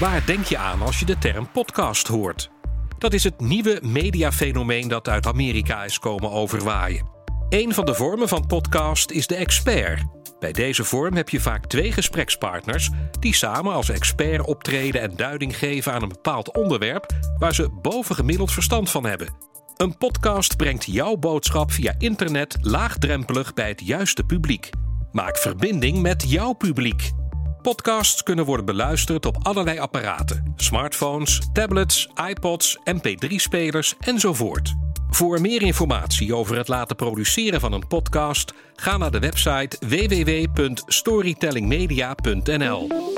Waar denk je aan als je de term podcast hoort? Dat is het nieuwe mediafenomeen dat uit Amerika is komen overwaaien. Een van de vormen van podcast is de expert. Bij deze vorm heb je vaak twee gesprekspartners die samen als expert optreden en duiding geven aan een bepaald onderwerp waar ze bovengemiddeld verstand van hebben. Een podcast brengt jouw boodschap via internet laagdrempelig bij het juiste publiek. Maak verbinding met jouw publiek. Podcasts kunnen worden beluisterd op allerlei apparaten: smartphones, tablets, iPods, MP3-spelers enzovoort. Voor meer informatie over het laten produceren van een podcast, ga naar de website www.storytellingmedia.nl.